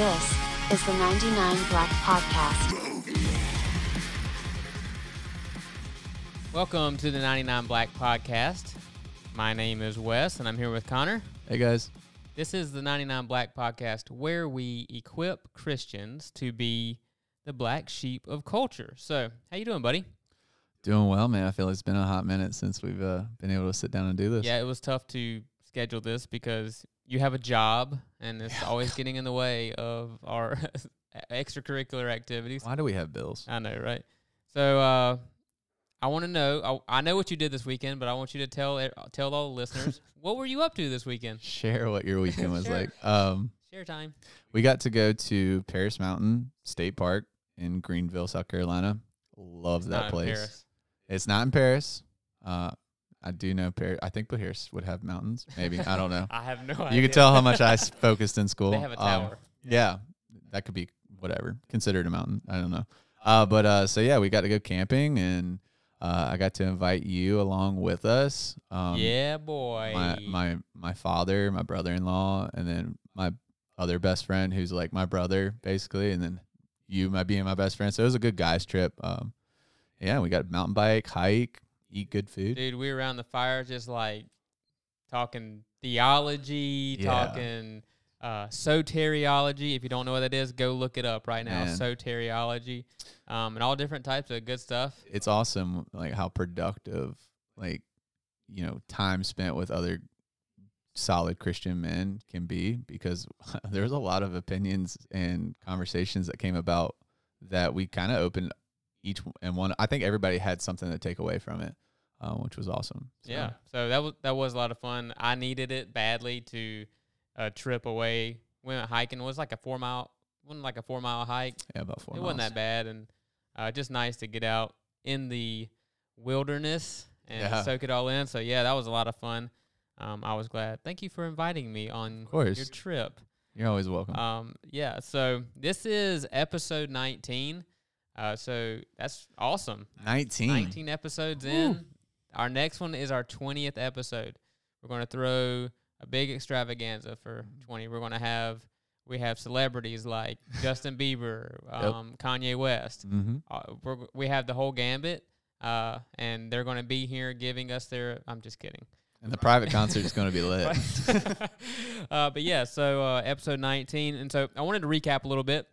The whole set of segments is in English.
This is the 99 Black Podcast. Welcome to the 99 Black Podcast. My name is Wes, and I'm here with Connor. Hey guys. This is the 99 Black Podcast, where we equip Christians to be the black sheep of culture. So, how you doing, buddy? Doing well, man. I feel like it's been a hot minute since we've uh, been able to sit down and do this. Yeah, it was tough to schedule this because you have a job, and it's always getting in the way of our extracurricular activities. Why do we have bills? I know, right? So, uh, I want to know. I, I know what you did this weekend, but I want you to tell tell all the listeners what were you up to this weekend. Share what your weekend was like. Um, Share time. we got to go to Paris Mountain State Park in Greenville, South Carolina. Love that Not in place. Paris. It's not in Paris. Uh, I do know Paris. I think Paris would have mountains. Maybe I don't know. I have no idea. you could tell how much I s- focused in school. They have a Um, tower. Yeah, that could be whatever considered a mountain. I don't know. Uh, but uh, so yeah, we got to go camping, and uh, I got to invite you along with us. Um, yeah, boy. my my my father, my brother in law, and then my other best friend, who's like my brother basically, and then you, my being my best friend. So it was a good guys trip. Um, yeah, we got a mountain bike, hike, eat good food. Dude, we were around the fire just like talking theology, Yeah. talking uh, soteriology. If you don't know what that is, go look it up right now. Man. Soteriology, um, and all different types of good stuff. it's awesome like how productive like you know time spent with other solid christian men can be because there's a lot of opinions and conversations that came about that we kind of opened each and one i think everybody had something to take away from it uh, which was awesome So, Yeah, so that was that was a lot of fun. I needed it badly to uh, trip away. We went hiking. It was like a four mile, wasn't like a four mile hike. yeah about four it wasn't that bad, and uh, just nice to get out in the wilderness and Yeah. soak it all in. So yeah, that was a lot of fun. Um, I was glad. Thank you for inviting me on your trip. you're always welcome Um, yeah, so this is episode 19. Uh, so that's awesome. 19 19 episodes in. Our next one is our 20th episode. We're going to throw a big extravaganza for 20. We're going to have we have celebrities like Justin Bieber, um, Kanye West. mm-hmm. Uh, we're, we have the whole gambit, uh, and they're going to be here giving us their. I'm just kidding. and the private concert is going to be lit uh, but yeah, so uh, episode 19. And so I wanted to recap a little bit.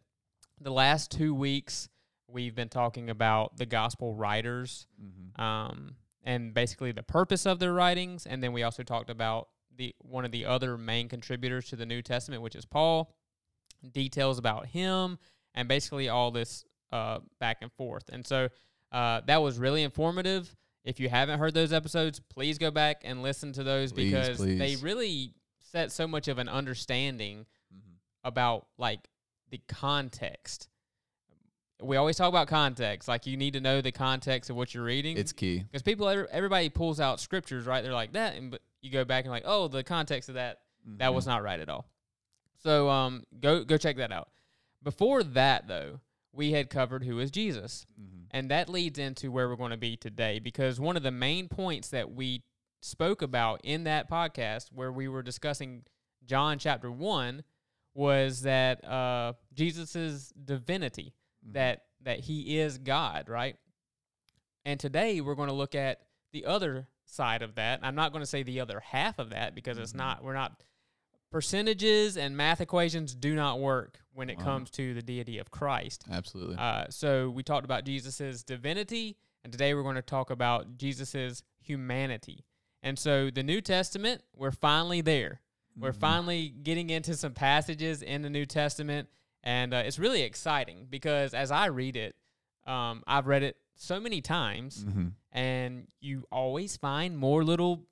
The last two weeks, we've been talking about the gospel writers Mhm. um, and basically the purpose of their writings. And then we also talked about the one of the other main contributors to the New Testament, which is Paul. Details about him and basically all this uh, back and forth. And so uh, that was really informative. If you haven't heard those episodes, please go back and listen to those Please, because they really set so much of an understanding Mhm. about like the context. We always talk about context. Like you need to know the context of what you're reading. it's key because people, everybody pulls out scriptures, right? They're like that, and but you go back and like, oh, the context of that that was Mhm. not right at all. So um, go go check that out. Before that, though, we had covered who is Jesus, Mhm. and that leads into where we're going to be today. Because one of the main points that we spoke about in that podcast, where we were discussing John chapter one, was that uh, Jesus's divinity, Mhm. that that he is God, right? And today we're going to look at the other side of that. I'm not going to say the other half of that because it's Mhm. not. We're not. Percentages and math equations do not work when it Wow. comes to the deity of Christ. absolutely Uh, so we talked about Jesus's divinity, and today we're going to talk about Jesus's humanity. And so the New Testament, we're finally there. We're Mhm. finally getting into some passages in the New Testament, and uh, it's really exciting because as I read it, um, I've read it so many times, Mhm. and you always find more little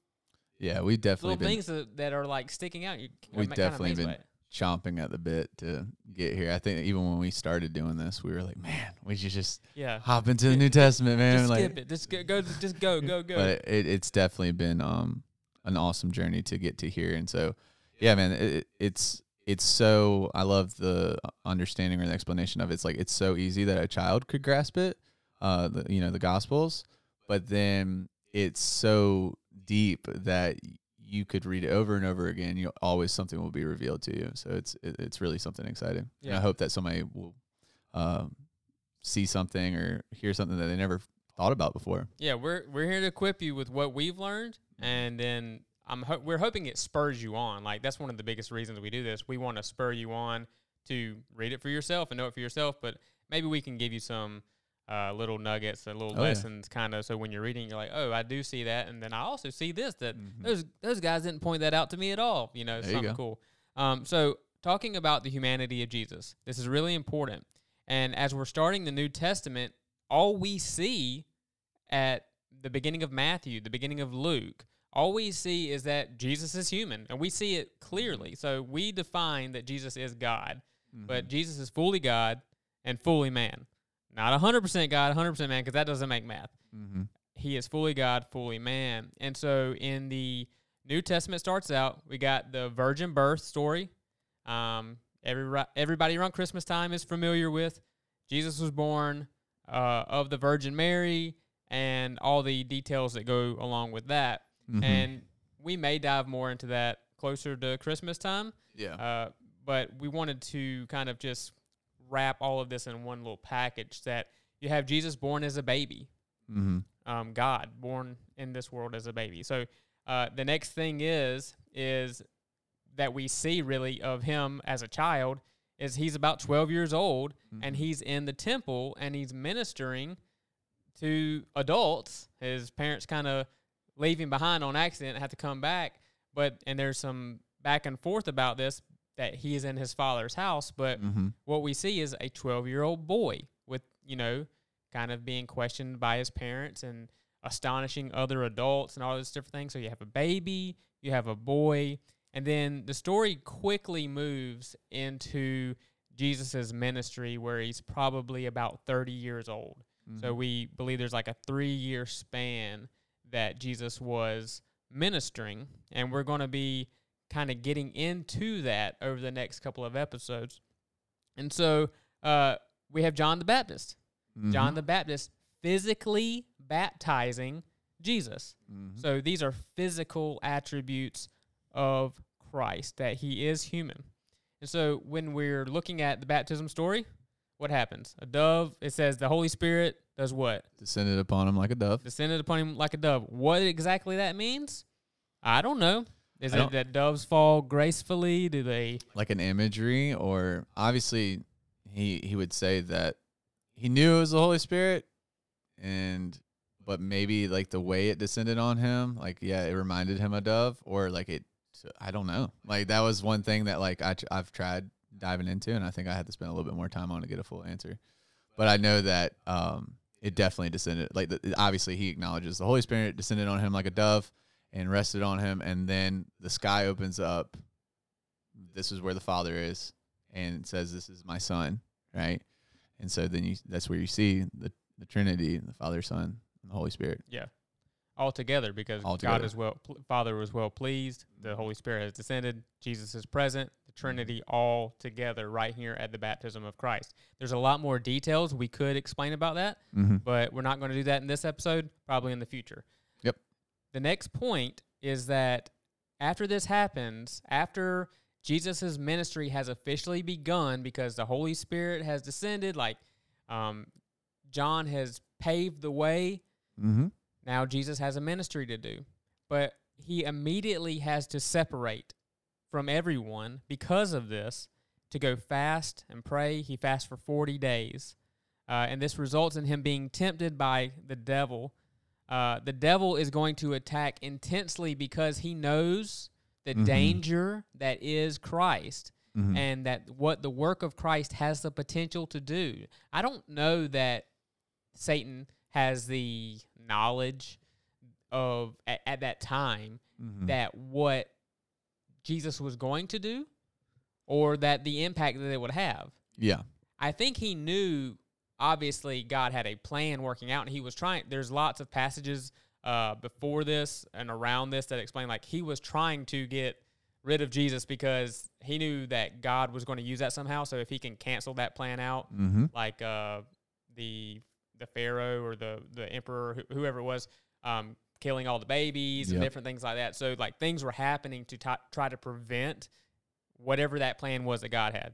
yeah we definitely little been things that, that are like sticking out. You We've definitely been chomping at the bit to get here. I think even when we started doing this, we were like, man, we should just yeah. hop into the New Testament, man. Just like, skip it. Just go, go. Just go. Go. Go. But it, it's definitely been um an awesome journey to get to here, and so yeah, man, it, it's it's so I love the understanding or the explanation of it. It's like it's so easy that a child could grasp it, uh, the, you know, the Gospels, but then it's so deep that you could read it over and over again. You always something will be revealed to you. So it's it, it's really something exciting. And I hope that somebody will um, see something or hear something that they never thought about before. Yeah, we're we're here to equip you with what we've learned, and then I'm ho- we're hoping it spurs you on. Like that's one of the biggest reasons we do this. We want to spur you on to read it for yourself and know it for yourself. But maybe we can give you some uh, little nuggets, and little Oh, yeah. lessons, kind of. So when you're reading, you're like, oh, I do see that, and then I also see this that Mhm. those those guys didn't point that out to me at all. You know, There something go. cool. Um, so talking about the humanity of Jesus, this is really important. And as we're starting the New Testament, all we see at the beginning of Matthew, the beginning of Luke, all we see is that Jesus is human, and we see it clearly. So we define that Jesus is God, but Jesus is fully God and fully man. Not 100% God, 100% man, because that doesn't make math Mm-hmm. he is fully God, fully man. And so in the New Testament starts out, we got the virgin birth story. Um, every everybody around Christmas time is familiar with. Jesus was born uh, of the Virgin Mary and all the details that go along with that. Mm-hmm. And we may dive more into that closer to Christmas time. yeah. Uh, but we wanted to kind of just wrap all of this in one little package that you have Jesus born as a baby mm-hmm. um, God born in this world as a baby. So uh, the next thing is is that we see really of him as a child is he's about 12 years old and Mhm. he's in the temple and he's ministering to adults. His parents kind of leave him behind on accident, have to come back. But and there's some back and forth about this that he is in his father's house, but Mm-hmm. what we see is a 12 year old boy with, you know, kind of being questioned by his parents and astonishing other adults and all this different things. So you have a baby, you have a boy, and then the story quickly moves into Jesus's ministry where he's probably about 30 years old. So we believe there's like a three year span that Jesus was ministering, and we're going to be kind of getting into that over the next couple of episodes. And so uh, we have John the Baptist. Mm-hmm. John the Baptist physically baptizing Jesus. Mhm. So these are physical attributes of Christ, that he is human. And so when we're looking at the baptism story, what happens? A dove, it says the Holy Spirit does what? descended upon him like a dove. Descended upon him like a dove. What exactly that means? I don't know. Is I it that doves fall gracefully? Do they? like an imagery or obviously he he would say that he knew it was the holy spirit and but maybe like the way it descended on him like yeah it reminded him of dove or like it i don't know like that was one thing that like I i've tried diving into and i think i had to spend a little bit more time on to get a full answer but i know that um it definitely descended like the, obviously he acknowledges the holy spirit descended on him like a dove and rested on him and then the sky opens up this is where the father is and says this is my son right and so then you that's where you see the the trinity the father son and the holy spirit Yeah. All together because All God is well, Father was well pleased. The Holy Spirit has descended. Jesus is present. Trinity all together right here at the baptism of Christ. There's a lot more details we could explain about that, mm-hmm. but we're not going to do that in this episode, probably in the future. Yep. The next point is that after this happens, after Jesus' ministry has officially begun because the Holy Spirit has descended, like um, John has paved the way Mm-hmm. now Jesus has a ministry to do, but he immediately has to separate from everyone because of this to go fast and pray. He fasts for 40 days. Uh, and this results in him being tempted by the devil. Uh, the devil is going to attack intensely because he knows the Mhm. danger that is Christ Mm-hmm. and that what the work of Christ has the potential to do. I don't know that Satan has the knowledge of at, at that time mm-hmm. that what Jesus was going to do or that the impact that it would have. yeah I think he knew obviously God had a plan working out and he was trying there's lots of passages uh, before this and around this that explain like he was trying to get rid of Jesus because he knew that God was going to use that somehow so if he can cancel that plan out mm-hmm. like uh, the the pharaoh or the the emperor wh- whoever it was um, killing all the babies and different things like that. So like things were happening to ti- try to prevent whatever that plan was that God had.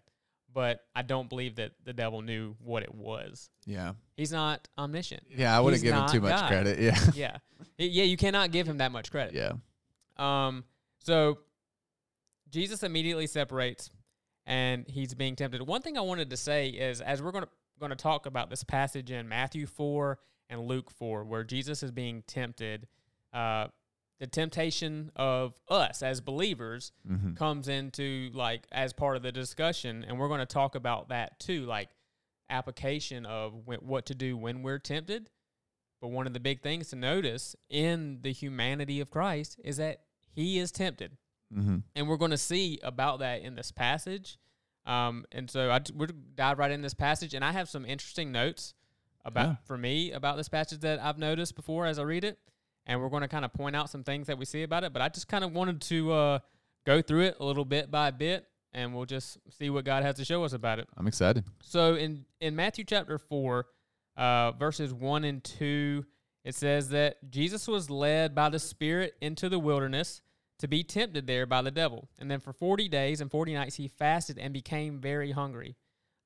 But I don't believe that the devil knew what it was. Yeah. He's not omniscient. Yeah, I wouldn't give him too much God. credit. Yeah. yeah. Yeah, you cannot give him that much credit. yeah. Um, so Jesus immediately separates and he's being tempted. One thing I wanted to say is as we're going to going to talk about this passage in Matthew 4 and Luke 4 where Jesus is being tempted, uh, the temptation of us as believers hmm comes into like as part of the discussion and we're going to talk about that too like application of what to do when we're tempted. But one of the big things to notice in the humanity of Christ is that he is tempted. Hmm and we're going to see about that in this passage. Um, and so I, we're dive right in this passage and i have some interesting notes about Yeah. for me about this passage that i've noticed before as i read it and we're going to kind of point out some things that we see about it but i just kind of wanted to uh, go through it a little bit by bit and we'll just see what god has to show us about it I'm excited. so in in Matthew chapter four, uh, verses one and two, it says that Jesus was led by the Spirit into the wilderness to be tempted there by the devil, and then for forty days and forty nights he fasted and became very hungry.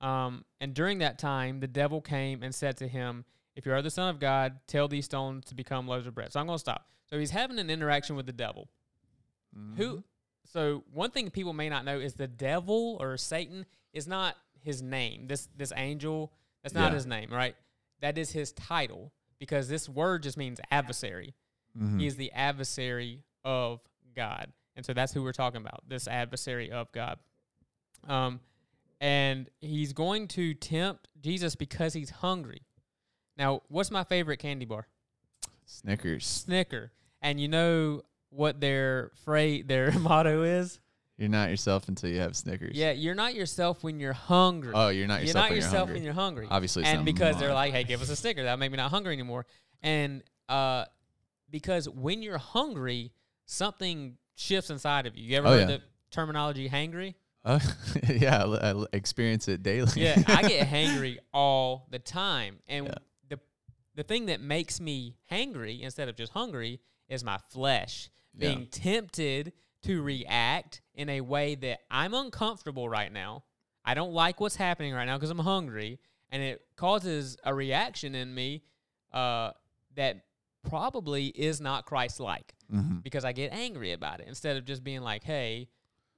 Um, and during that time, the devil came and said to him, "If you are the Son of God, tell these stones to become loaves of bread." So I'm going to stop. So he's having an interaction with the devil. Who? So one thing people may not know is the devil or Satan is not his name. This this angel that's not Yeah. his name, right? That is his title because this word just means adversary. Mhm. He is the adversary of God, and so that's who we're talking about. This adversary of God. Um, and he's going to tempt Jesus because he's hungry. Now, what's my favorite candy bar? Snickers. Snicker. And you know what their phrase, their motto is? You're not yourself until you have Snickers. Yeah, you're not yourself when you're hungry. Oh, you're not you're yourself not when yourself you're when you're hungry. Obviously, and because they're like, hey, give us a sticker. That'll make me not hungry anymore. And uh, because when you're hungry, something shifts inside of you. You ever Oh, heard yeah. the terminology hangry? Oh, yeah, I l- I l- experience it daily. Yeah, I get hangry all the time. And Yeah. the the thing that makes me hangry instead of just hungry is my flesh Yeah. being tempted to react in a way that I'm uncomfortable right now. I don't like what's happening right now because I'm hungry, and it causes a reaction in me uh, that probably is not Christ-like Mhm. because I get angry about it instead of just being like, "Hey,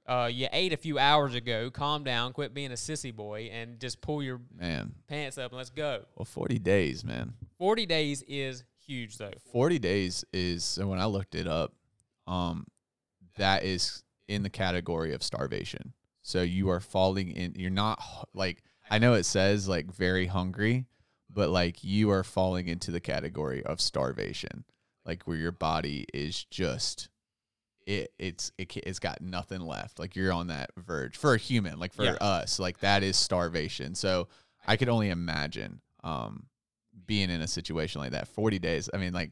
uh, you ate a few hours ago. Calm down. Quit being a sissy boy and just pull your Man, pants up and let's go." well, 40 days, man. Forty days is huge, though. 40 days is so when I looked it up, um, that is in the category of starvation. So you are falling in. You're not like I know it says like very hungry, but like you are falling into the category of starvation, like where your body is just it. It's it, it's got nothing left. Like you're on that verge for a human. Like for Yeah. us, like that is starvation. So I could only imagine um being in a situation like that 40 days i mean like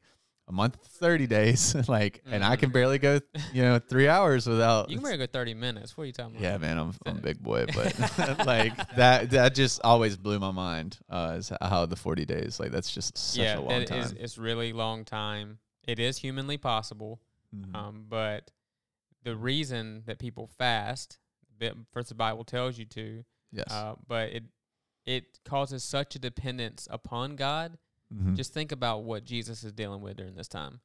a month 30 days like and i can Mhm. barely go you know three hours without You can barely go thirty minutes. What are you talking about? yeah man i'm, I'm a big boy but like that that just always blew my mind uh is how the 40 days like that's just such yeah, a long time is- it's really long time. It is humanly possible, Mhm. um, but the reason that people fast, first the Bible tells you to, yes uh, but it it causes such a dependence upon God. Mhm. Just think about what Jesus is dealing with during this time.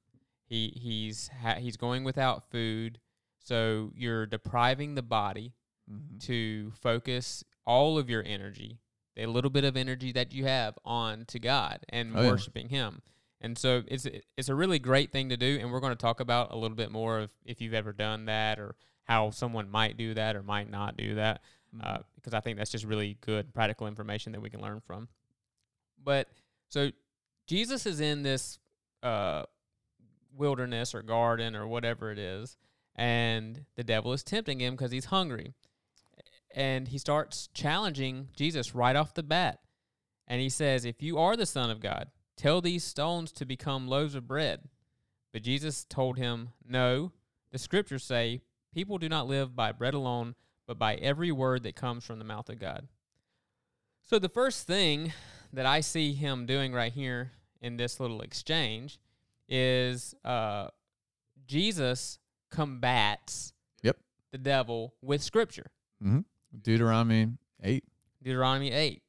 He he's ha- he's going without food, so you're depriving the body Mhm. to focus all of your energy, a little bit of energy that you have, on to God and Oh, yeah. worshiping Him. And so it's it's a really great thing to do, and we're going to talk about a little bit more of if you've ever done that or how someone might do that or might not do that, uh, Mhm. because I think that's just really good practical information that we can learn from. But so Jesus is in this uh, wilderness or garden or whatever it is, and the devil is tempting him because he's hungry. And he starts challenging Jesus right off the bat. And he says, If you are the Son of God, tell these stones to become loaves of bread. But Jesus told him, No, the scriptures say, People do not live by bread alone, but by every word that comes from the mouth of God. So the first thing that I see him doing right here in this little exchange is uh, Jesus combats Yep. the devil with scripture. hmm Deuteronomy eight. Deuteronomy 8.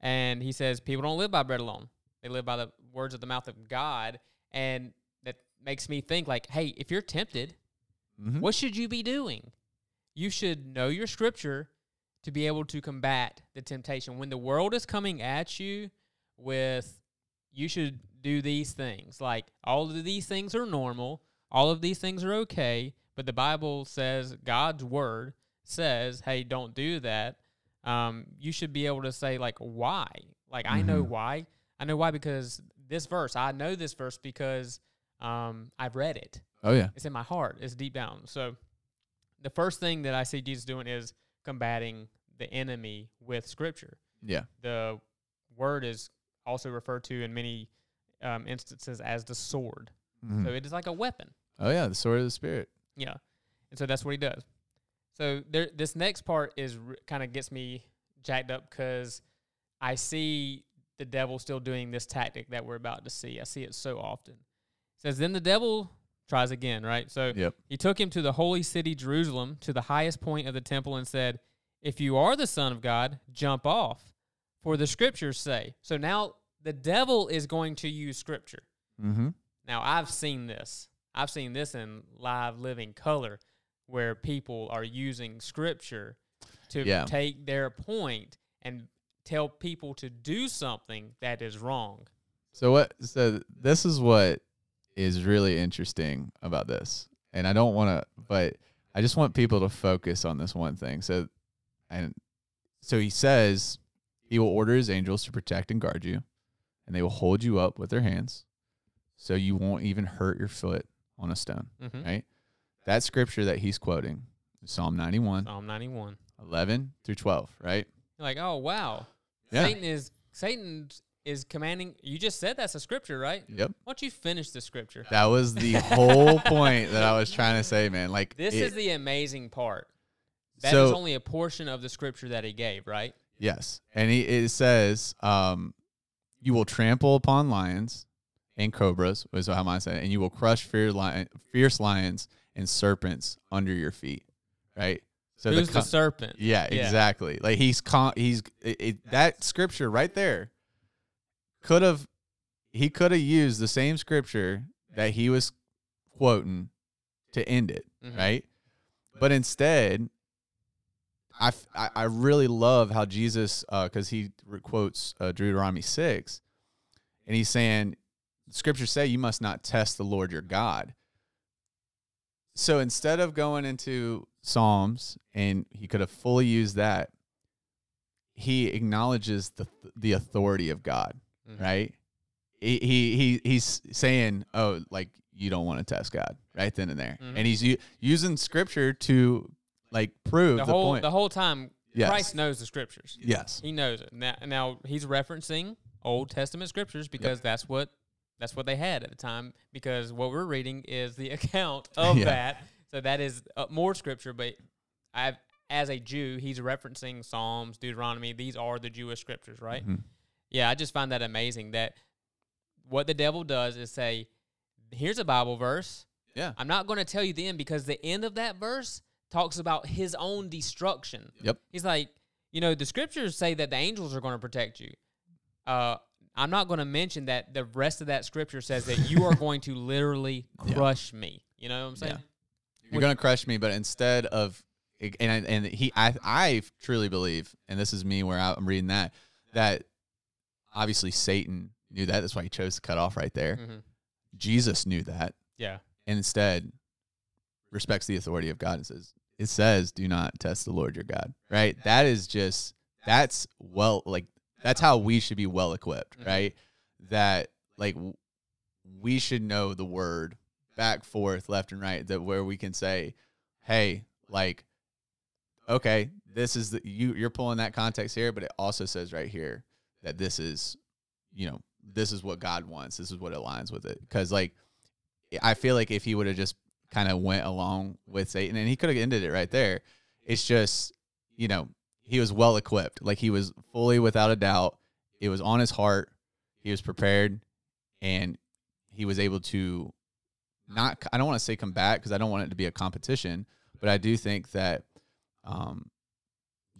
And he says, People don't live by bread alone. They live by the words of the mouth of God. And that makes me think, like, hey, if you're tempted, Mhm. what should you be doing? You should know your scripture to be able to combat the temptation. When the world is coming at you with, you should do these things. Like, all of these things are normal, all of these things are okay, but the Bible says, God's word says, hey, don't do that. Um, you should be able to say, like, why? Like, I know Mhm. why. I know why because this verse, I know this verse because um, I've read it. Oh yeah. It's in my heart. It's deep down. So the first thing that I see Jesus doing is combating the enemy with scripture. Yeah. The word is also referred to in many um, instances as the sword. Mhm. So it is like a weapon. oh yeah, the sword of the spirit. Yeah. And so that's what he does. So there, this next part is r- kind of gets me jacked up because I see the devil still doing this tactic that we're about to see. I see it so often. It says, Then the devil tries again, right? So Yep. he took him to the holy city, Jerusalem, to the highest point of the temple, and said, If you are the Son of God, jump off, for the scriptures say. So now the devil is going to use scripture. Mm-hmm. Now, I've seen this. I've seen this in live living color where people are using scripture to Yeah. take their point and tell people to do something that is wrong. So what? So this is what is really interesting about this, and I don't want to, but I just want people to focus on this one thing. So, and so he says he will order his angels to protect and guard you, and they will hold you up with their hands, so you won't even hurt your foot on a stone. Mm-hmm. Right? That scripture that he's quoting, Psalm 91, Psalm 91. 11 through 12. Right? You're like, oh, wow. Yeah. Satan is Satan is commanding. You just said that's a scripture, right? Yep. Why don't you finish the scripture? That was the whole point that I was trying to say, man. Like This it- is the amazing part. That is So- only a portion of the scripture that he gave, right? Yes, and he it says, um, "You will trample upon lions and cobras." Was how I said, and you will crush fierce lions and serpents under your feet. Right. So Who's the, co- serpent? yeah, Yeah. exactly. Like he's con- he's it, it, that scripture right there could have he could have used the same scripture that he was quoting to end it, Mhm. right? But instead, I, I really love how Jesus, because he quotes uh, Deuteronomy 6, and he's saying, Scripture say you must not test the Lord your God. So instead of going into Psalms, and he could have fully used that, he acknowledges the the authority of God, Mhm. right? He, he he he's saying, "Oh, like you don't want to test God," right then and there, Mhm. and he's u- using Scripture to like prove The the, whole point. the whole time Yes. Christ knows the scriptures. yes, He knows it. Now, now he's referencing Old Testament scriptures because that's what that's what they had at the time. Because what we're reading is the account of Yeah. that. So that is uh, more scripture. But I've, as a Jew, he's referencing Psalms, Deuteronomy. These are the Jewish scriptures, right? Mhm. Yeah, I just find that amazing. That what the devil does is say, "Here's a Bible verse. yeah, I'm not going to tell you the end because the end of that verse talks about his own destruction." yep, He's like, you know, the scriptures say that the angels are going to protect you. Uh, I'm not going to mention that the rest of that scripture says that you are going to literally Yeah. crush me. You know what I'm saying? you're gonna crush me, but instead of and I- and he I I truly believe, and this is me where I'm reading that that obviously Satan knew that. That's why he chose to cut off right there. hmm Jesus knew that, Yeah. and instead respects the authority of God and says, "It says, do not test the Lord your God." Right? That is just that's well like that's how we should be well equipped, Mhm. right? That like w- we should know the word back forth left and right that where we can say hey like okay this is the you you're pulling that context here but it also says right here that this is you know this is what god wants this is what aligns with it because like i feel like if he would have just kind of went along with satan and he could have ended it right there it's just you know he was well equipped like he was fully without a doubt it was on his heart he was prepared and he was able to not I don't want to say combat because I don't want it to be a competition, but I do think that um,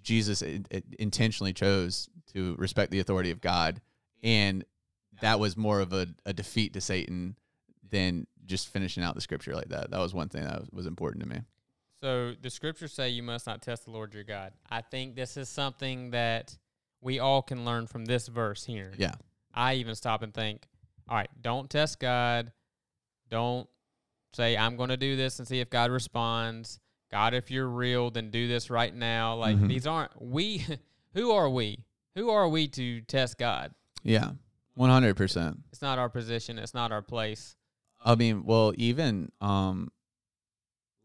Jesus i- i- intentionally chose to respect the authority of God, and that was more of a, a defeat to Satan than just finishing out the scripture like that. That was one thing that was, was important to me. So the scriptures say you must not test the Lord your God. I think this is something that we all can learn from this verse here. Yeah. I even stop and think, all right, don't test God. Don't say, I'm going to do this and see if God responds. God, if you're real, then do this right now. Like, Mhm. these aren't, we, who are we? Who are we to test God? Yeah, one hundred percent. It's not our position, it's not our place. I mean, well, even um,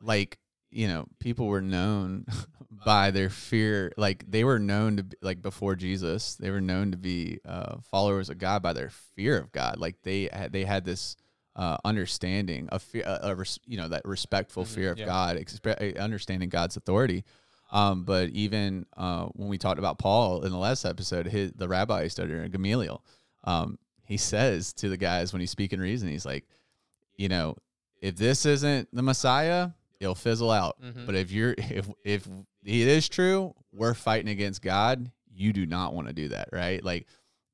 like you know, people were known by their fear. Like they were known to be, like before Jesus, they were known to be uh, followers of God by their fear of God. Like they had they had this uh, understanding of fear, uh, of res- you know, that respectful Mhm, fear of yeah. God, expe- uh, understanding God's authority. Um, but even uh, when we talked about Paul in the last episode, his, the rabbi he studied Gamaliel, um, he says to the guys when he's speaking reason, he's like, you know, if this isn't the Messiah, it'll fizzle out. Mhm. But if you're if if it is true, we're fighting against God. You do not want to do that, right? Like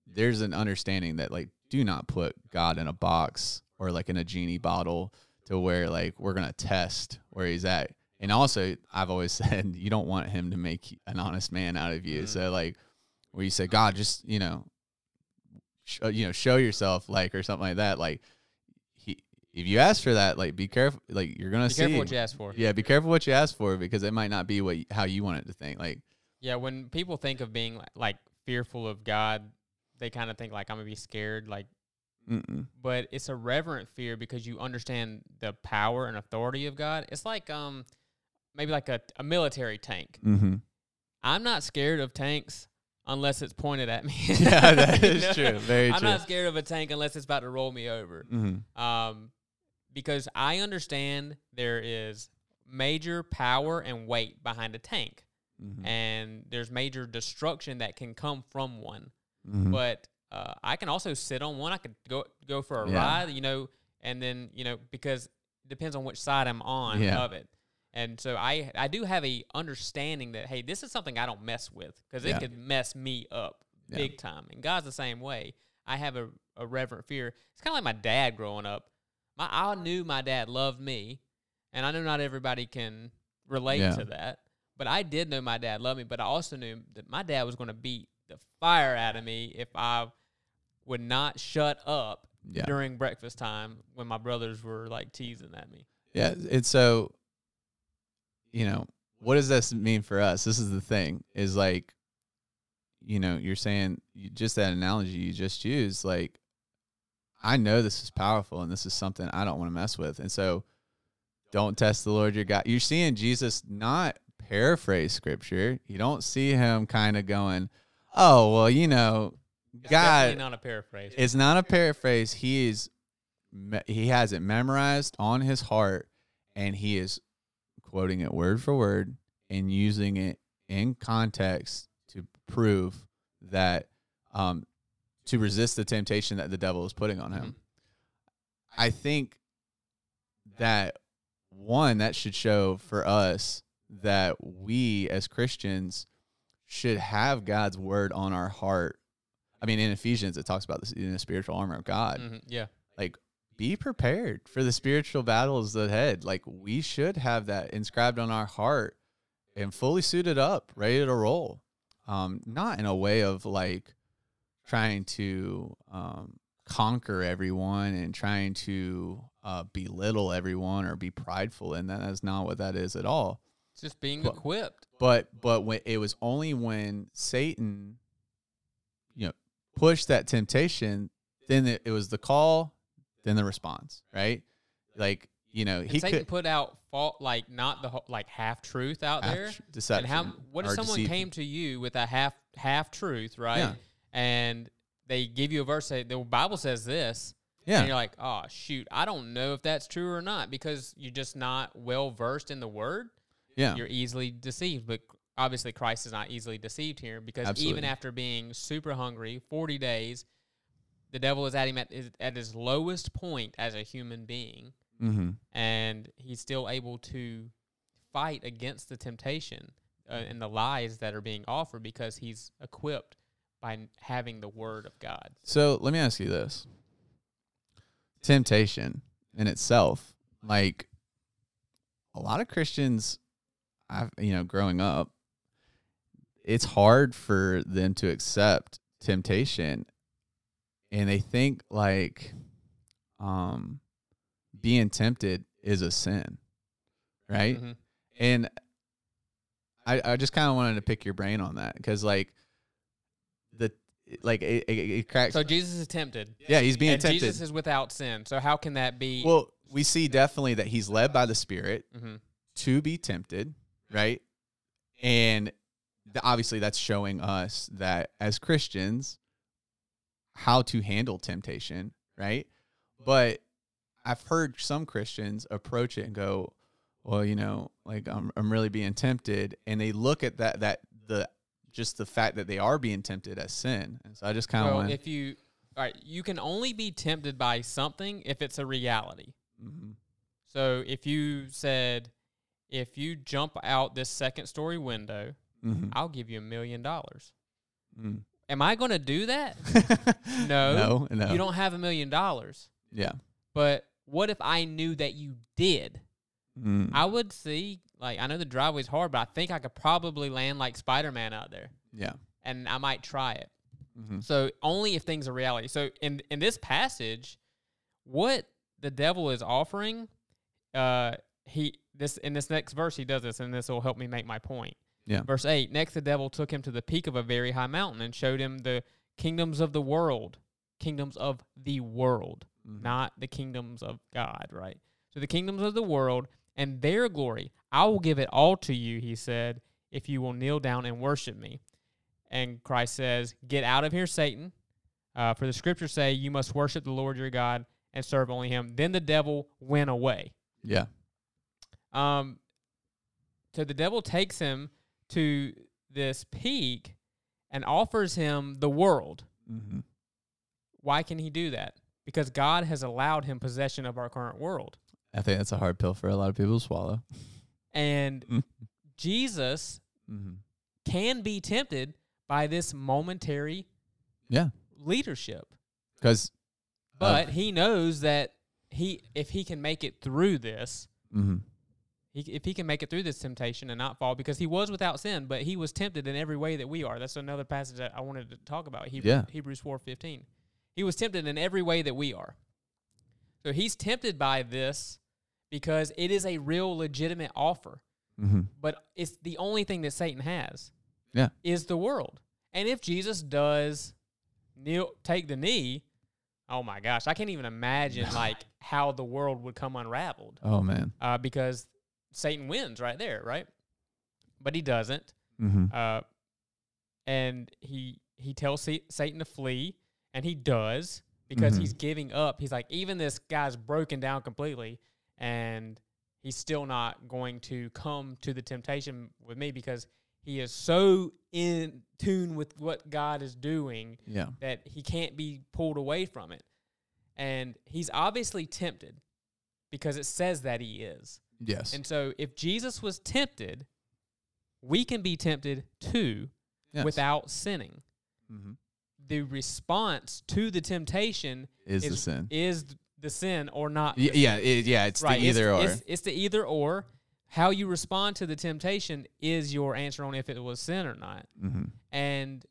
there's an understanding that like do not put God in a box or like in a genie bottle to where like we're gonna test where he's at. And also, I've always said you don't want him to make an honest man out of you. Mhm. So like where you say, God, just you know, sh- uh, you know, show yourself like or something like that. Like if you ask for that, like be careful. Like you're gonna Be see. careful what you ask for. Yeah, be careful what you ask for because it might not be what how you want it to think. Like, Yeah, when people think of being like, like fearful of God, they kind of think like I'm gonna be scared, like. mm-mm. But it's a reverent fear because you understand the power and authority of God. It's like um, maybe like a, a military tank. Mm-hmm. I'm not scared of tanks unless it's pointed at me. Yeah, that You know? true. Very I'm true. not scared of a tank unless it's about to roll me over. Mm-hmm. Um, because I understand there is major power and weight behind a tank, Mm-hmm. and there's major destruction that can come from one. Mm-hmm. But uh, I can also sit on one. I could go go for a Yeah. ride, you know, and then you know because it depends on which side I'm on Yeah. of it. And so I I do have a understanding that hey, this is something I don't mess with because it Yeah. could mess me up big time. And God's the same way. I have a, a reverent fear. It's kind of like my dad growing up. My I knew my dad loved me, and I know not everybody can relate Yeah. to that. But I did know my dad loved me. But I also knew that my dad was going to beat the fire out of me if I would not shut up Yeah. during breakfast time when my brothers were like teasing at me. Yeah, it's so you know, what does this mean for us? This is the thing is like you know, you're saying you, just that analogy you just used like I know this is powerful and this is something I don't want to mess with. And so don't test the Lord your God. You're seeing Jesus not paraphrase scripture. You don't see him kind of going, "Oh, well, you know, It's God not a paraphrase. it's not a paraphrase. He is he has it memorized on his heart and he is quoting it word for word and using it in context to prove that um to resist the temptation that the devil is putting on him. Mhm. I think that one that should show for us that we as Christians should have God's word on our heart. I mean, in Ephesians, it talks about this in the spiritual armor of God. Mhm, Yeah. Like, be prepared for the spiritual battles ahead. Like, we should have that inscribed on our heart and fully suited up, ready to roll. Um, not in a way of like trying to um, conquer everyone and trying to uh, belittle everyone or be prideful, and that is not what that is at all It's just being Well- equipped. but but when it was only when Satan, you know, pushed that temptation, then it, it was the call, then the response, right? Like you know, And he Satan could put out fault like not the whole, like half truth out there. half deception. And how what if someone deceit- came to you with a half half truth, right? Yeah. And they give you a verse say the Bible says this, Yeah, and you're like, oh shoot, I don't know if that's true or not because you're just not well versed in the word. yeah, You're easily deceived, but obviously Christ is not easily deceived here because even after being super hungry, 40 days, the devil is at him at his, at his lowest point as a human being, Mm-hmm. and he's still able to fight against the temptation uh, and the lies that are being offered because he's equipped by having the word of God. So let me ask you this: temptation in itself, like a lot of Christians, I've you know, growing up, it's hard for them to accept temptation, and they think like, um, being tempted is a sin, right? Mhm. And I, I just kind of wanted to pick your brain on that because like like it, it, it cracks. So Jesus is tempted. yeah, he's being and tempted. Jesus is without sin. So how can that be? well, we see definitely that he's led by the Spirit Mhm. to be tempted, right? And obviously, that's showing us that as Christians, how to handle temptation, right? But I've heard some Christians approach it and go, "Well, you know, like I'm I'm really being tempted," and they look at that that the just the fact that they are being tempted as sin. And so I just kind of well, want. if you, all right, you can only be tempted by something if it's a reality. Mhm. So if you said, if you jump out this second story window, Mhm. I'll give you a million dollars. Mm. Am I going to do that? No. no, no. You don't have a million dollars. Yeah. But what if I knew that you did? Mm. I would see, like, I know the driveway's hard, but I think I could probably land like Spider Man out there yeah. and I might try it. hmm So only if things are reality. So in in this passage, what the devil is offering, uh, he this in this next verse he does this, and this will help me make my point. Yeah. Verse eight. Next, the devil took him to the peak of a very high mountain and showed him the kingdoms of the world, kingdoms of the world, Mhm. not the kingdoms of God. Right. So the kingdoms of the world and their glory, I will give it all to you. He said, if you will kneel down and worship me. And Christ says, Get out of here, Satan. Uh, for the scriptures say, You must worship the Lord your God and serve only him. Then the devil went away. Yeah. Um, so the devil takes him to this peak and offers him the world. hmm Why can he do that? Because God has allowed him possession of our current world. I think that's a hard pill for a lot of people to swallow. And Mm. Jesus Mm-hmm. can be tempted by this momentary Yeah. leadership. Because, But he knows that he if he can make it through this, hmm he, if he can make it through this temptation and not fall, because he was without sin, but he was tempted in every way that we are. That's another passage that I wanted to talk about. Hebrew, Yeah. Hebrews four fifteen. He was tempted in every way that we are. So he's tempted by this because it is a real legitimate offer. hmm But it's the only thing that Satan has. Yeah. Is the world. And if Jesus does kneel take the knee, oh my gosh, I can't even imagine like how the world would come unraveled. Oh man. Uh, because Satan wins right there, right? But he doesn't. hmm Uh, and he he tells Sa- Satan to flee, and he does because Mhm. he's giving up. He's like, even this guy's broken down completely, and he's still not going to come to the temptation with me because he is so in tune with what God is doing Yeah. that he can't be pulled away from it. And he's obviously tempted because it says that he is. Yes. And so if Jesus was tempted, we can be tempted too yes. without sinning. hmm The response to the temptation is, the is- sin. is the sin or not. Y- yeah. It, yeah. It's right. the either it's, or. It's, it's the either or. How you respond to the temptation is your answer on if it was sin or not. hmm And,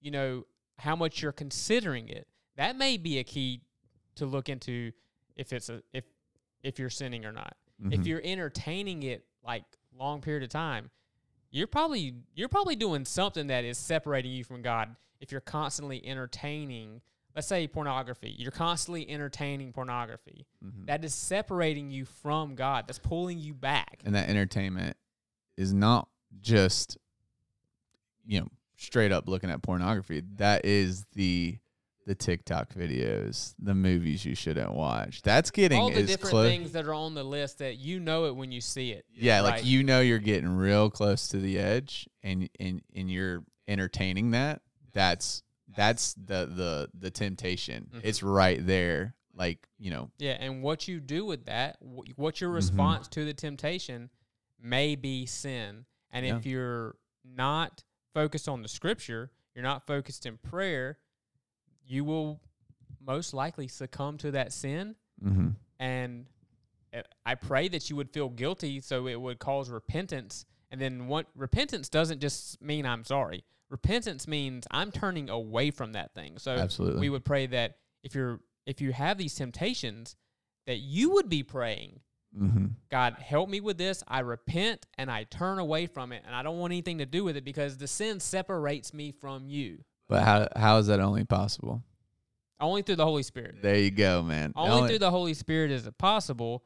you know, how much you're considering it. That may be a key to look into if it's a if if you're sinning or not. if Mhm. you're entertaining it like long period of time you're probably you're probably doing something that is separating you from god if you're constantly entertaining let's say pornography. You're constantly entertaining pornography. Mhm. that is separating you from god. That's pulling you back. And that entertainment is not just you know straight up looking at pornography. That is the the tiktok videos the movies you shouldn't watch. That's getting all the different close things that are on the list that you know it when you see it. Yeah right? like you know you're getting real close to the edge and and and you're entertaining that. That's that's the the the temptation. Mhm. It's right there. Like you know, Yeah, and what you do with that, wh- what your Mhm. response to the temptation may be sin. And Yeah. if you're not focused on the scripture, you're not focused in prayer, you will most likely succumb to that sin. mm-hmm. And uh, I pray that you would feel guilty so it would cause repentance. And then what repentance doesn't just mean I'm sorry. Repentance means I'm turning away from that thing. So absolutely. we would pray that if you're if you have these temptations that you would be praying mm-hmm. god help me with this i repent and i turn away from it and i don't want anything to do with it because the sin separates me from you But how how is that only possible? only through the holy spirit There you go, man. only through the holy spirit is it possible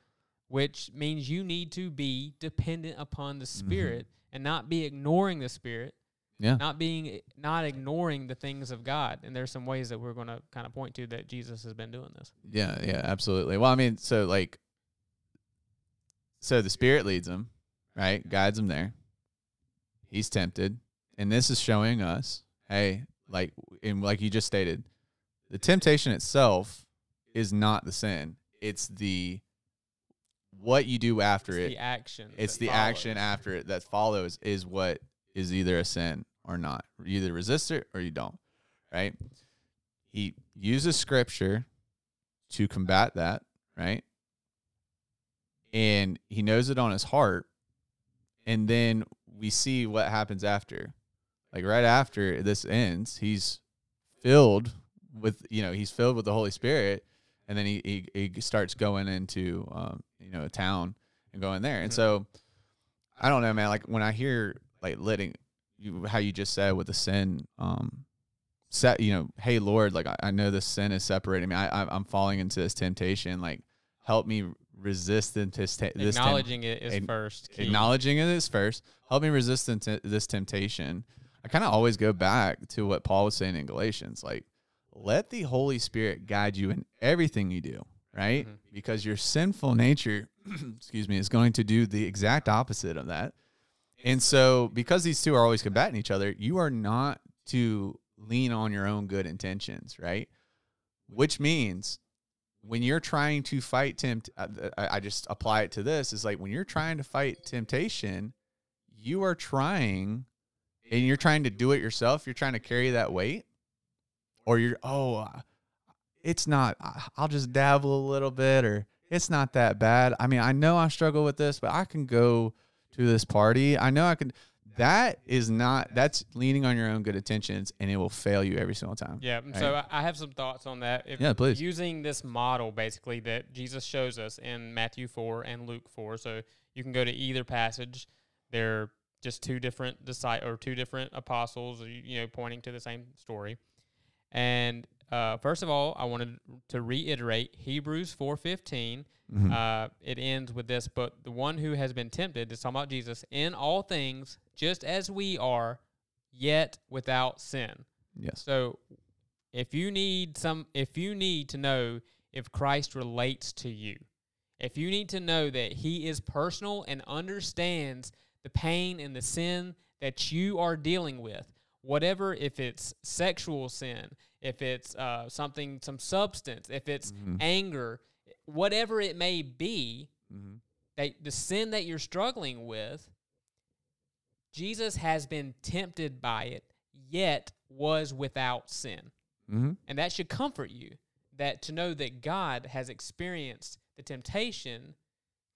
which means you need to be dependent upon the spirit and not be ignoring the spirit yeah. not being not ignoring the things of god and there's some ways that we're going to kind of point to that jesus has been doing this Yeah, yeah, absolutely. Well, I mean, so like, so the Spirit leads him, right? Guides him there. He's tempted, and this is showing us, hey, like, and like you just stated, the temptation itself is not the sin. It's the what you do after It's it. the action It's the action after it that follows is what is either a sin or not. You either resist it or you don't, right? He uses scripture to combat that, right? And he knows it on his heart. And then we see what happens after. Like right after this ends, he's filled with, you know, he's filled with the Holy Spirit. And then he, he, he starts going into, um, you know, a town and going there. And Mhm. so I don't know, man. Like when I hear like letting you, how you just said with the sin, um, set, you know, hey Lord, like I, I know this sin is separating me. I, I I'm falling into this temptation. Like help me resist the this, this temp- acknowledging it is ag- first key. acknowledging it is first. Help me resist the this temptation. I kind of always go back to what Paul was saying in Galatians, like let the Holy Spirit guide you in everything you do, right? Mhm. Because your sinful nature, excuse me, is going to do the exact opposite of that. And so, because these two are always combating each other, you are not to lean on your own good intentions, right? Which means when you're trying to fight tempt, uh, I just apply it to this is like when you're trying to fight temptation, you are trying and you're trying to do it yourself. You're trying to carry that weight, or you're, oh, uh, it's not, I'll just dabble a little bit, or it's not that bad. I mean, I know I struggle with this, but I can go to this party. I know I can. That is not, that's leaning on your own good intentions and it will fail you every single time. Yeah, Right. so I have some thoughts on that. If Yeah, please. Using this model basically that Jesus shows us in Matthew 4 and Luke 4. So you can go to either passage. They're just two different disciples or two different apostles, you know, pointing to the same story. And uh, first of all, I wanted to reiterate Hebrews 4:15. Mhm. Uh, it ends with this, but the one who has been tempted is talking about Jesus in all things, just as we are, yet without sin. yes. So if you need some if you need to know if Christ relates to you, if you need to know that he is personal and understands the pain and the sin that you are dealing with, whatever if it's sexual sin, if it's uh, something some substance, if it's Mhm. anger, whatever it may be, Mhm. that the sin that you're struggling with, Jesus has been tempted by it, yet was without sin. Mhm. And that should comfort you that to know that God has experienced the temptation,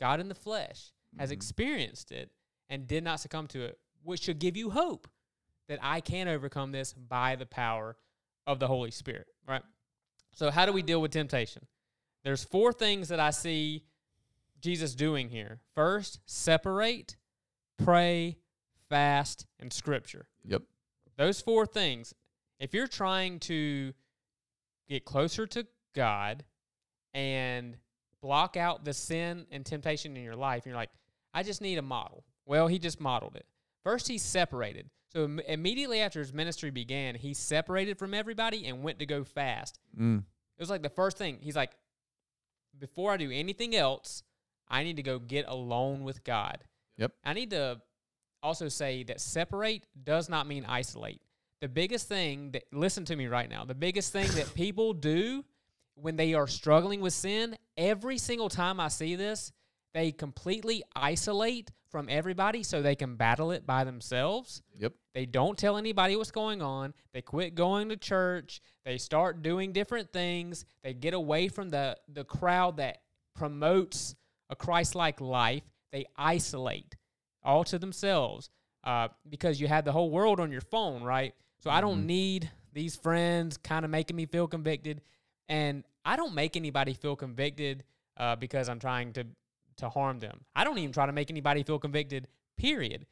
God in the flesh has Mhm. experienced it and did not succumb to it, which should give you hope that I can overcome this by the power of the Holy Spirit, right? So, how do we deal with temptation? There's four things that I see Jesus doing here. First, separate, pray, fast, and scripture. Yep. Those four things. If you're trying to get closer to God and block out the sin and temptation in your life, and you're like, I just need a model. Well, he just modeled it. First, he separated. So im- immediately after his ministry began, he separated from everybody and went to go fast. Mm. It was like the first thing. He's like, before I do anything else, I need to go get alone with God. Yep. I need to also say that separate does not mean isolate. The biggest thing that listen to me right now. The biggest thing that people do when they are struggling with sin, every single time I see this, they completely isolate from everybody so they can battle it by themselves. Yep. They don't tell anybody what's going on. They quit going to church. They start doing different things. They get away from the the crowd that promotes a Christ-like life. They isolate all to themselves uh, because you have the whole world on your phone, right? So I don't Mhm. need these friends kind of making me feel convicted, and I don't make anybody feel convicted uh, because I'm trying to to harm them. I don't even try to make anybody feel convicted. Period.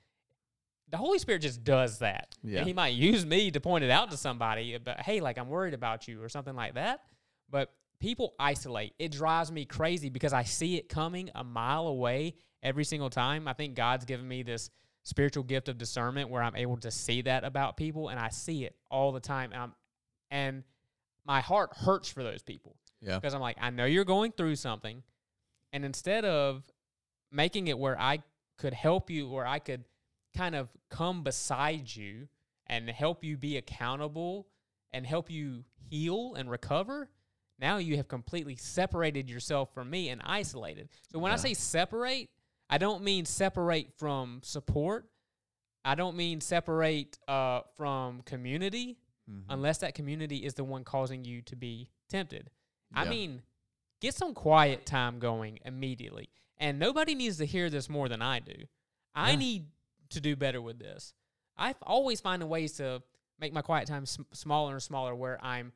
The Holy Spirit just does that. And Yeah. he might use me to point it out to somebody, uh, but hey, like I'm worried about you or something like that. But people isolate. It drives me crazy because I see it coming a mile away every single time. I think God's given me this spiritual gift of discernment where I'm able to see that about people and I see it all the time. And, I'm, and my heart hurts for those people Yeah. because I'm like, I know you're going through something. And instead of making it where I could help you, where I could kind of come beside you and help you be accountable and help you heal and recover, now you have completely separated yourself from me and isolated. So when I say separate, I don't mean separate from support. I don't mean separate uh, from community Mhm. unless that community is the one causing you to be tempted. I mean, get some quiet time going immediately. And nobody needs to hear this more than I do. I Yeah. need to do better with this. I always find ways to make my quiet time sm- smaller and smaller where I'm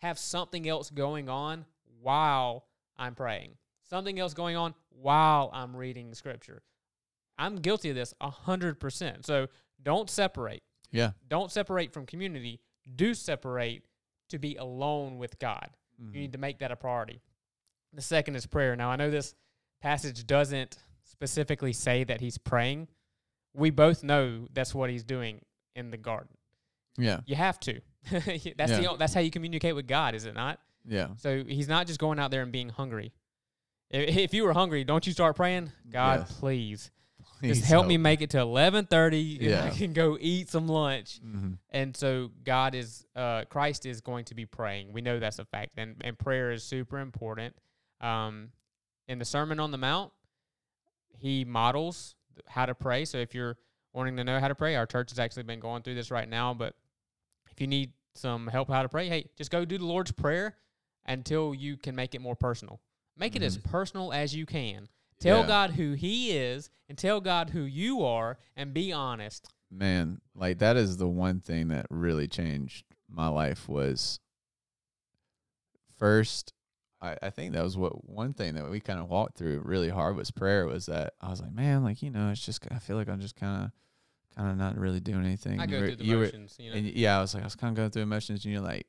have something else going on while I'm praying. Something else going on while I'm reading scripture. I'm guilty of this a hundred percent. So don't separate Yeah. don't separate from community. Do separate to be alone with God. Mhm. You need to make that a priority. The second is prayer. Now, I know this passage doesn't specifically say that he's praying. We both know that's what he's doing in the garden. Yeah. You have to. that's the Yeah. o- that's how you communicate with God, is it not? Yeah. So he's not just going out there and being hungry. If, if you were hungry, don't you start praying? God, Yes. please, Please just help me make it to eleven thirty, and I can go eat some lunch. Mhm. And so God is uh Christ is going to be praying. We know that's a fact. And and prayer is super important. Um in the Sermon on the Mount, he models how to pray. So if you're wanting to know how to pray, our church has actually been going through this right now, but if you need some help how to pray, hey, just go do the Lord's prayer until you can make it more personal. Make it as personal as you can. Tell Mm-hmm. Yeah. God who he is and tell God who you are and be honest. man like that is the one thing that really changed my life was first I, I think that was what one thing that we kind of walked through really hard was prayer was that I was like, man, like, you know, it's just I feel like I'm just kinda kinda not really doing anything. I You go were- through the you were- motions, you know. and yeah, I was like, I was kinda going through emotions and you're like,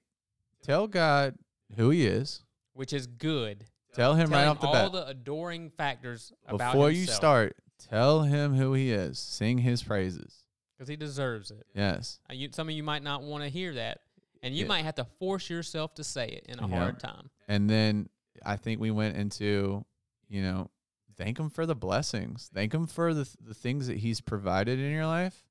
Tell God who he is. which is good. Tell him Tell right him off the all bat. All the adoring factors about Before you start, tell him who he is. Sing his praises. because he deserves it. Yes. Uh, you, some of you might not want to hear that, and you Yeah. might have to force yourself to say it in a Yeah. hard time. And then I think we went into, you know, thank him for the blessings. Thank him for the the things that he's provided in your life.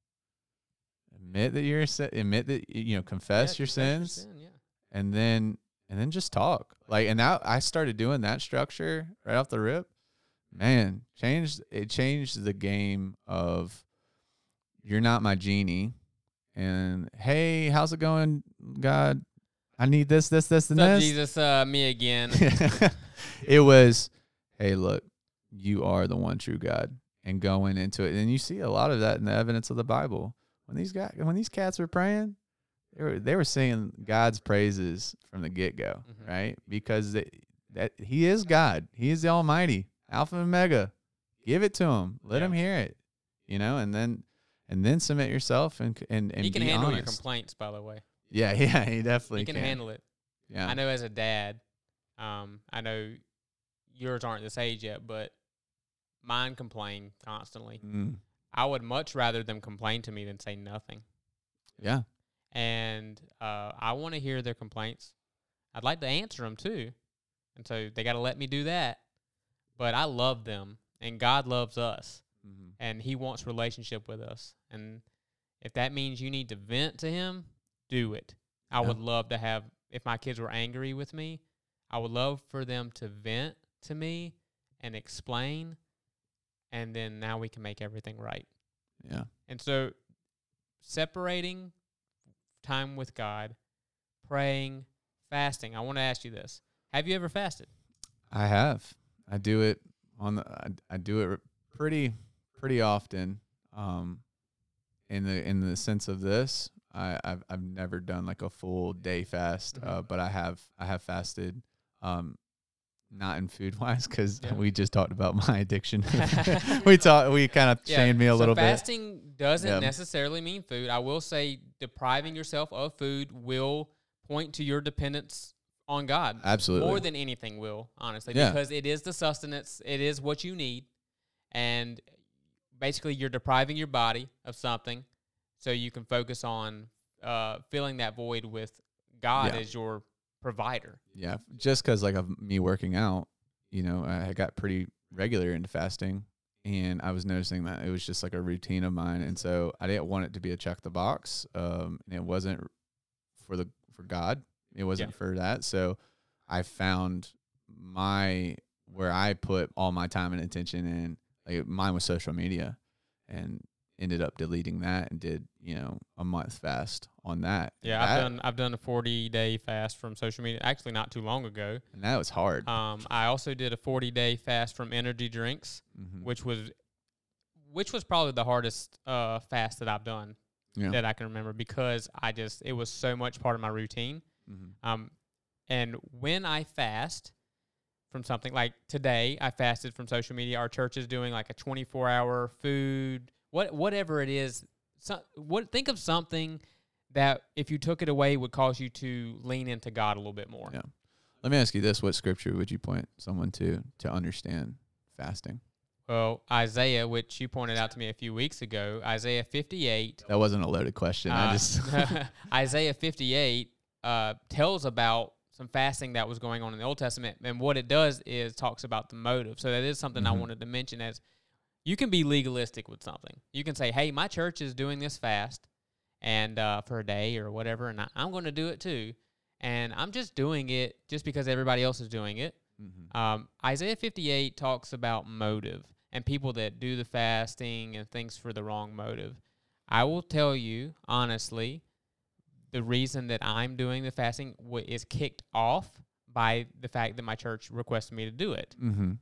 Admit that you're admit that you know confess Yeah, your confess sins sin, yeah. and then and then just talk. Like and now I started doing that structure right off the rip. Man, changed it changed the game of you're not my genie and hey, how's it going, God? I need this, this, this, and What's up, this. Jesus? Uh, me again. it was, hey, look, you are the one true God, and going into it, and you see a lot of that in the evidence of the Bible. When these guys, when these cats were praying, they were they were singing God's praises from the get go, Mhm. right? Because they, that He is God, He is the Almighty, Alpha and Omega. Give it to Him, let Yeah. Him hear it, you know, and then and then submit yourself and and and he can handle your complaints, by the way. Yeah, yeah, he definitely He can, handle it. Yeah, I know as a dad, um, I know yours aren't this age yet, but mine complain constantly. Mm, I would much rather them complain to me than say nothing. yeah, and uh, I want to hear their complaints. I'd like to answer them too, and so they got to let me do that. But I love them, and God loves us, Mhm. and He wants relationship with us. And if that means you need to vent to Him, do it. I Yeah. would love to have if my kids were angry with me, I would love for them to vent to me and explain and then now we can make everything right. Yeah. And so separating time with God, praying, fasting. I want to ask you this. Have you ever fasted? I have. I do it on the. I, I do it pretty pretty often. Um, in the in the sense of this, I I've I've never done like a full day fast. Uh, Mhm. but I have I have fasted. Um, not in food wise because Yeah. we just talked about my addiction. we talked. We kind of shamed me a so little bit. fasting doesn't Yeah. necessarily mean food. I will say depriving yourself of food will point to your dependence on God. Absolutely. More than anything will, honestly, Yeah. because it is the sustenance, it is what you need. And basically you're depriving your body of something so you can focus on uh, filling that void with God Yeah. as your provider. Yeah, just because like of me working out, you know, I got pretty regular into fasting, and I was noticing that it was just like a routine of mine, and so I didn't want it to be a check the box, um, and it wasn't for the for God, it wasn't for that. So I found my where I put all my time and attention in. Like mine was social media, and ended up deleting that and did you know a month fast on that. Yeah, I've that- done I've done a 40 day fast from social media actually not too long ago. and that was hard. Um, I also did a 40 day fast from energy drinks, Mhm. which was which was probably the hardest uh, fast that I've done Yeah. that I can remember because I just it was so much part of my routine. Mhm. Um, and when I fast from something like today, I fasted from social media. Our church is doing like a 24 hour food, what whatever it is. So, what think of something that if you took it away would cause you to lean into God a little bit more. Yeah. Let me ask you this: What scripture would you point someone to to understand fasting? Well, Isaiah, which you pointed out to me a few weeks ago, Isaiah 58. That wasn't a loaded question. I uh, just Isaiah 58 uh, tells about some fasting that was going on in the Old Testament, and what it does is talks about the motive. So that is something I Mhm. wanted to mention as you can be legalistic with something. You can say, "Hey, my church is doing this fast, and uh, for a day or whatever, and I, I'm going to do it too." And I'm just doing it just because everybody else is doing it. Mhm. Um, Isaiah 58 talks about motive and people that do the fasting and things for the wrong motive. I will tell you honestly, the reason that I'm doing the fasting w- is kicked off by the fact that my church requested me to do it. Mhm.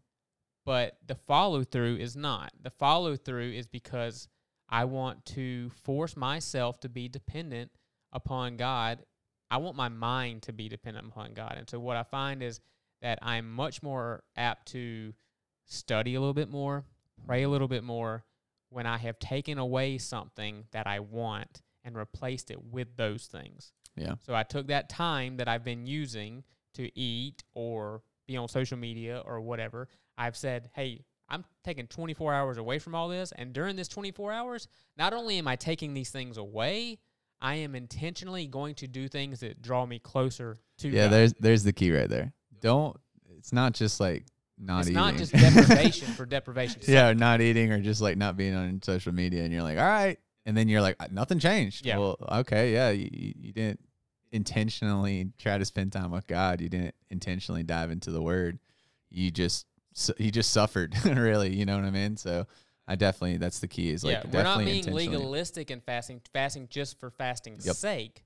But the follow through is not. The follow through is because I want to force myself to be dependent upon God. I want my mind to be dependent upon God. And so what I find is that I'm much more apt to study a little bit more, pray a little bit more when I have taken away something that I want and replaced it with those things. Yeah. So I took that time that I've been using to eat or be on social media or whatever. I've said, hey, I'm taking 24 hours away from all this. And during this 24 hours, not only am I taking these things away, I am intentionally going to do things that draw me closer to Yeah, God. there's there's the key right there. Don't. It's not just like not it's eating. not just deprivation for deprivation. yeah, not eating or just like not being on social media, and you're like, all right, and then you're like, "Uh, nothing changed. Yeah. Well, okay, yeah, you you didn't intentionally try to spend time with God. You didn't intentionally dive into the Word. You just su- you just suffered, really. You know what I mean? So I definitely that's the key. Is like yeah, we're not being legalistic in fasting, fasting just for fasting's Yep. sake,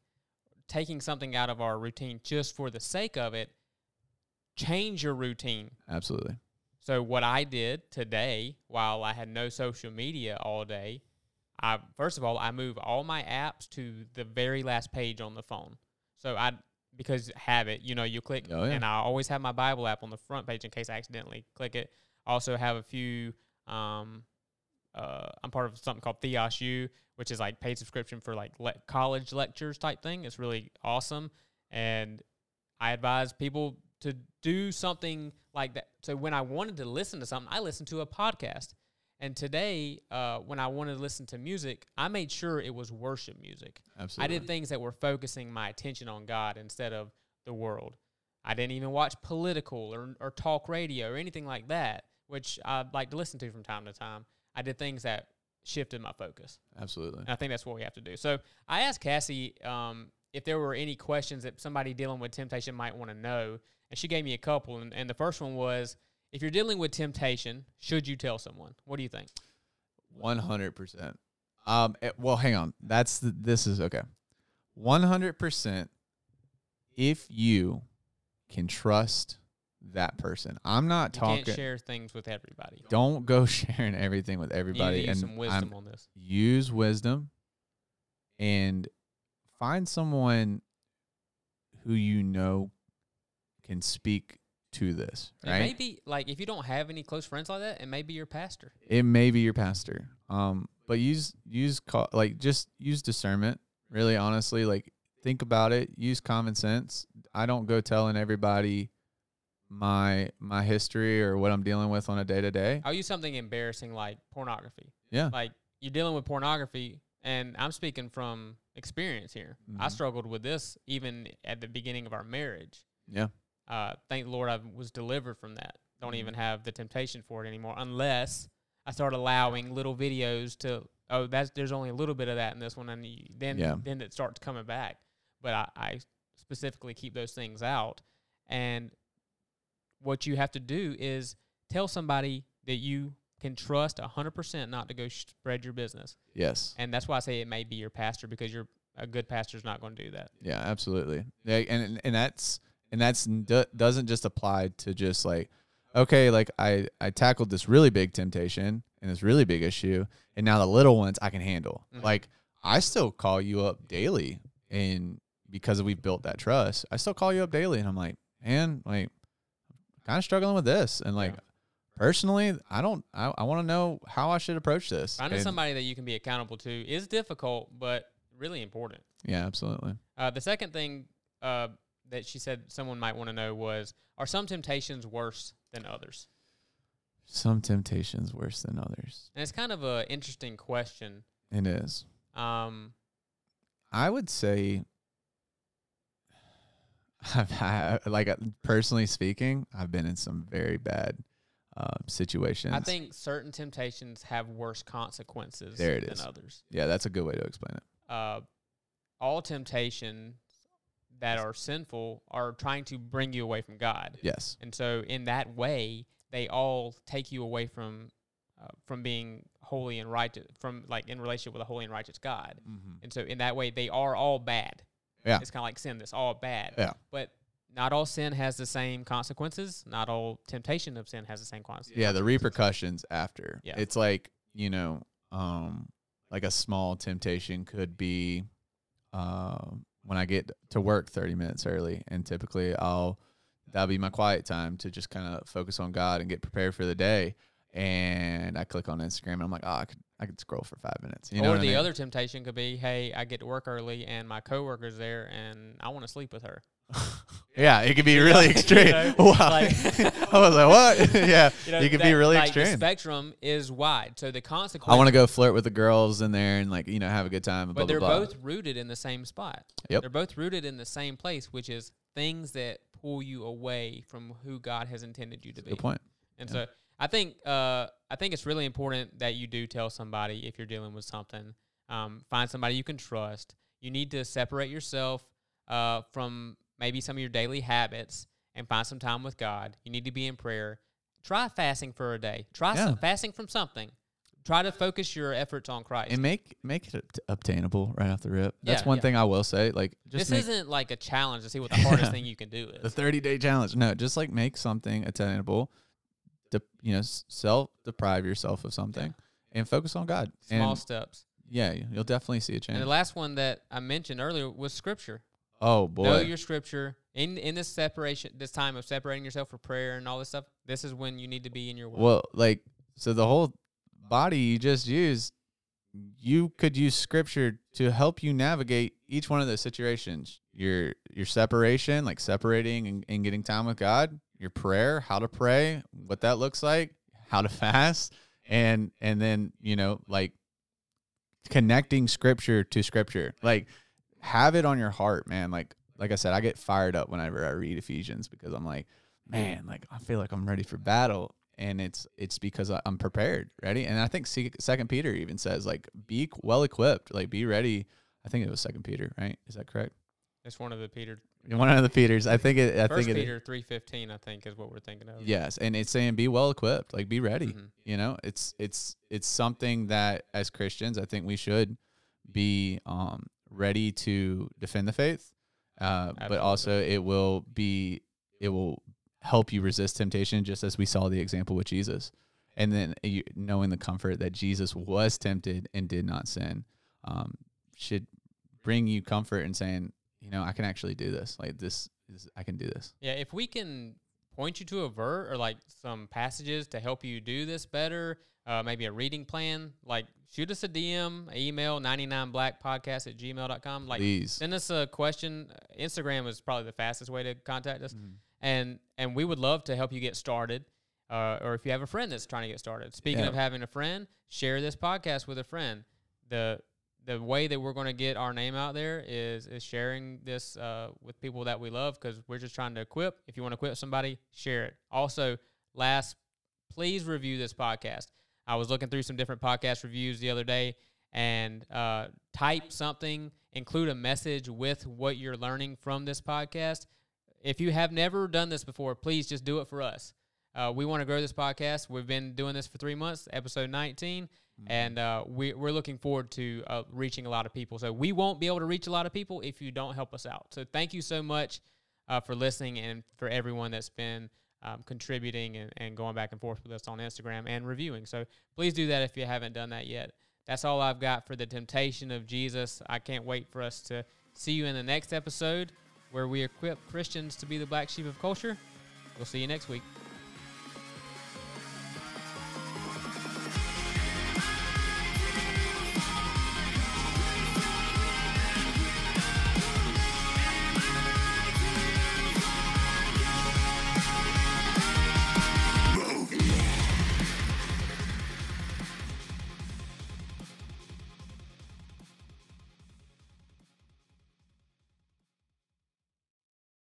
taking something out of our routine just for the sake of it. Change your routine. Absolutely. So what I did today, while I had no social media all day, I first of all I move all my apps to the very last page on the phone. So I because habit, you know, you click, Oh, yeah. and I always have my Bible app on the front page in case I accidentally click it. I also have a few. Um, uh, I'm part of something called Theos U, which is like paid subscription for like le- college lectures type thing. It's really awesome, and I advise people to do something like that. So when I wanted to listen to something, I listened to a podcast. And today, uh, when I wanted to listen to music, I made sure it was worship music. Absolutely. I did things that were focusing my attention on God instead of the world. I didn't even watch political or, or talk radio or anything like that, which I like to listen to from time to time. I did things that shifted my focus. Absolutely. And I think that's what we have to do. So I asked Cassie um, if there were any questions that somebody dealing with temptation might want to know. And she gave me a couple. And, and the first one was if you're dealing with temptation, should you tell someone? What do you think? One hundred percent. Um. eh, well, hang on. That's the, this is okay. One hundred percent. If you can trust that person, I'm not You talking. can't share things with everybody. Don't go sharing everything with You need to everybody. use and some I'm- wisdom on this. use wisdom and find someone who you know can speak to this. It Right. may be like if you don't have any close friends like that, it may be your pastor. it may be your pastor um but use use like just use discernment really honestly like think about it use common sense i don't go telling everybody my my history or what i'm dealing with on a day to day I'll use something embarrassing like pornography. yeah Like you're dealing with pornography, and I'm speaking from experience here. I Mhm. struggled with this even at the beginning of our marriage. yeah Uh, thank the Lord I was delivered from that. Don't Mhm. even have the temptation for it anymore, unless I start allowing little videos to. Oh, that's there's only a little bit of that in this one, and you, then Yeah. then it starts coming back. But I, I specifically keep those things out, and what you have to do is tell somebody that you can trust 100% not to go spread your business. yes And that's why I say it may be your pastor because you're a good pastor's not going to do that. Yeah, absolutely. Yeah, and and that's and that's do, doesn't just apply to just like okay, like I I tackled this really big temptation and this really big issue, and now the little ones I can handle. Mhm. Like I still call you up daily, and because we've built that trust, I still call you up daily, and I'm like, man, like kind of struggling with this, and like. Yeah. Personally, I don't. I, I want to know how I should approach this. Finding And- somebody that you can be accountable to is difficult, but really important. Yeah, absolutely. Uh, the second thing uh, that she said someone might want to know was Are some temptations worse than others? Some temptations worse than others. And it's kind of an interesting question. It is. Um, I would say, I've had, like uh, personally speaking, I've been in some very bad um, situations. I think certain temptations have worse consequences There it than is. others. yeah, that's a good way to explain it. Uh, all temptations that are sinful are trying to bring you away from God. Yes, And so, in that way, they all take you away from uh, from being holy and righteous, from like in relationship with a holy and righteous God. And so, in that way, they are all bad. Yeah. it's kind of like sin. That's all bad. Yeah. But not all sin has the same consequences. Not all temptation of sin has the same consequences. yeah, the repercussions after. Yeah. it's like you know, um, like a small temptation could be, um, when I get to work thirty minutes early, and typically I'll that'll be my quiet time to just kind of focus on God and get prepared for the day. And I click on Instagram and I'm like, oh, I could I could scroll for five minutes. You know or what I the mean? other temptation could be, hey, I get to work early and my coworker's there and I want to sleep with her. Yeah, it could be really extreme. you know, wow. like- I was like, what? yeah, You, know, you could be really like, The extreme. spectrum is wide, so the consequence. I want to go flirt with the girls in there and like you know have a good time. But blah, they're blah, blah. both rooted in the same spot. Yep. They're both rooted in the same place, which is things that pull you away from who God has intended you to be. Good point. And Yeah. so I think uh, I think it's really important that you do tell somebody if you're dealing with something. Um, find somebody you can trust. You need to separate yourself uh, from maybe some of your daily habits and find some time with God. You need to be in prayer. Try fasting for a day. Try Yeah. some, fasting from something. Try to focus your efforts on Christ. And make make it obt- obtainable right off the rip. That's Yeah, one yeah. thing I will say. Like just this make isn't like a challenge to see what the hardest thing you can do is. the thirty day challenge. No, just like make something attainable. De- you know, self deprive yourself of something and focus on God. Small and steps. yeah, you'll definitely see a change. And the last one that I mentioned earlier was Scripture. Oh boy, know your scripture in in this separation this time of separating yourself for prayer and all this stuff this is when you need to be in your word Well, like so the whole body you just used, you could use scripture to help you navigate each one of those situations. Your your separation, like separating and, and getting time with God, your prayer, how to pray, what that looks like, how to fast, and and then, you know, like connecting scripture to scripture. Like have it on your heart, man. Like like I said, I get fired up whenever I read Ephesians because I'm like, man, like I feel like I'm ready for battle, and it's it's because I- I'm prepared, ready. And I think Se- Second Peter even says like, be well equipped, like be ready. I think it was Second Peter, right? Is that correct? It's one of the Peter. One of the Peters. I think it. I First think it. Peter three fifteen. I think is what we're thinking of. Yes, and it's saying be well equipped, like be ready. Mhm. You know, it's it's it's something that as Christians, I think we should be um ready to defend the faith. Uh, but also it will be it will help you resist temptation, just as we saw the example with Jesus. And then you, knowing the comfort that Jesus was tempted and did not sin, um, should bring you comfort in saying, you know, I can actually do this. Like this, is, I can do this. Yeah, if we can point you to a verse or like some passages to help you do this better, uh, maybe a reading plan, like shoot us a DM, email, 99blackpodcast at gmail.com. Like Please. send us a question. Instagram is probably the fastest way to contact us. Mm. And and we would love to help you get started. Uh, or if you have a friend that's trying to get started. Speaking Yeah. of having a friend, share this podcast with a friend. The the way that we're going to get our name out there is is sharing this uh, with people that we love because we're just trying to equip. If you want to equip somebody, share it. Also, last, please review this podcast. I was looking through some different podcast reviews the other day and uh, type something, include a message with what you're learning from this podcast. If you have never done this before, please just do it for us. Uh, we want to grow this podcast. We've been doing this for three months, episode 19, and uh, we, we're looking forward to uh, reaching a lot of people. So we won't be able to reach a lot of people if you don't help us out. So thank you so much uh, for listening and for everyone that's been um, contributing and, and going back and forth with us on Instagram and reviewing. So please do that if you haven't done that yet. That's all I've got for the temptation of Jesus. I can't wait for us to see you in the next episode where we equip Christians to be the black sheep of culture. We'll see you next week.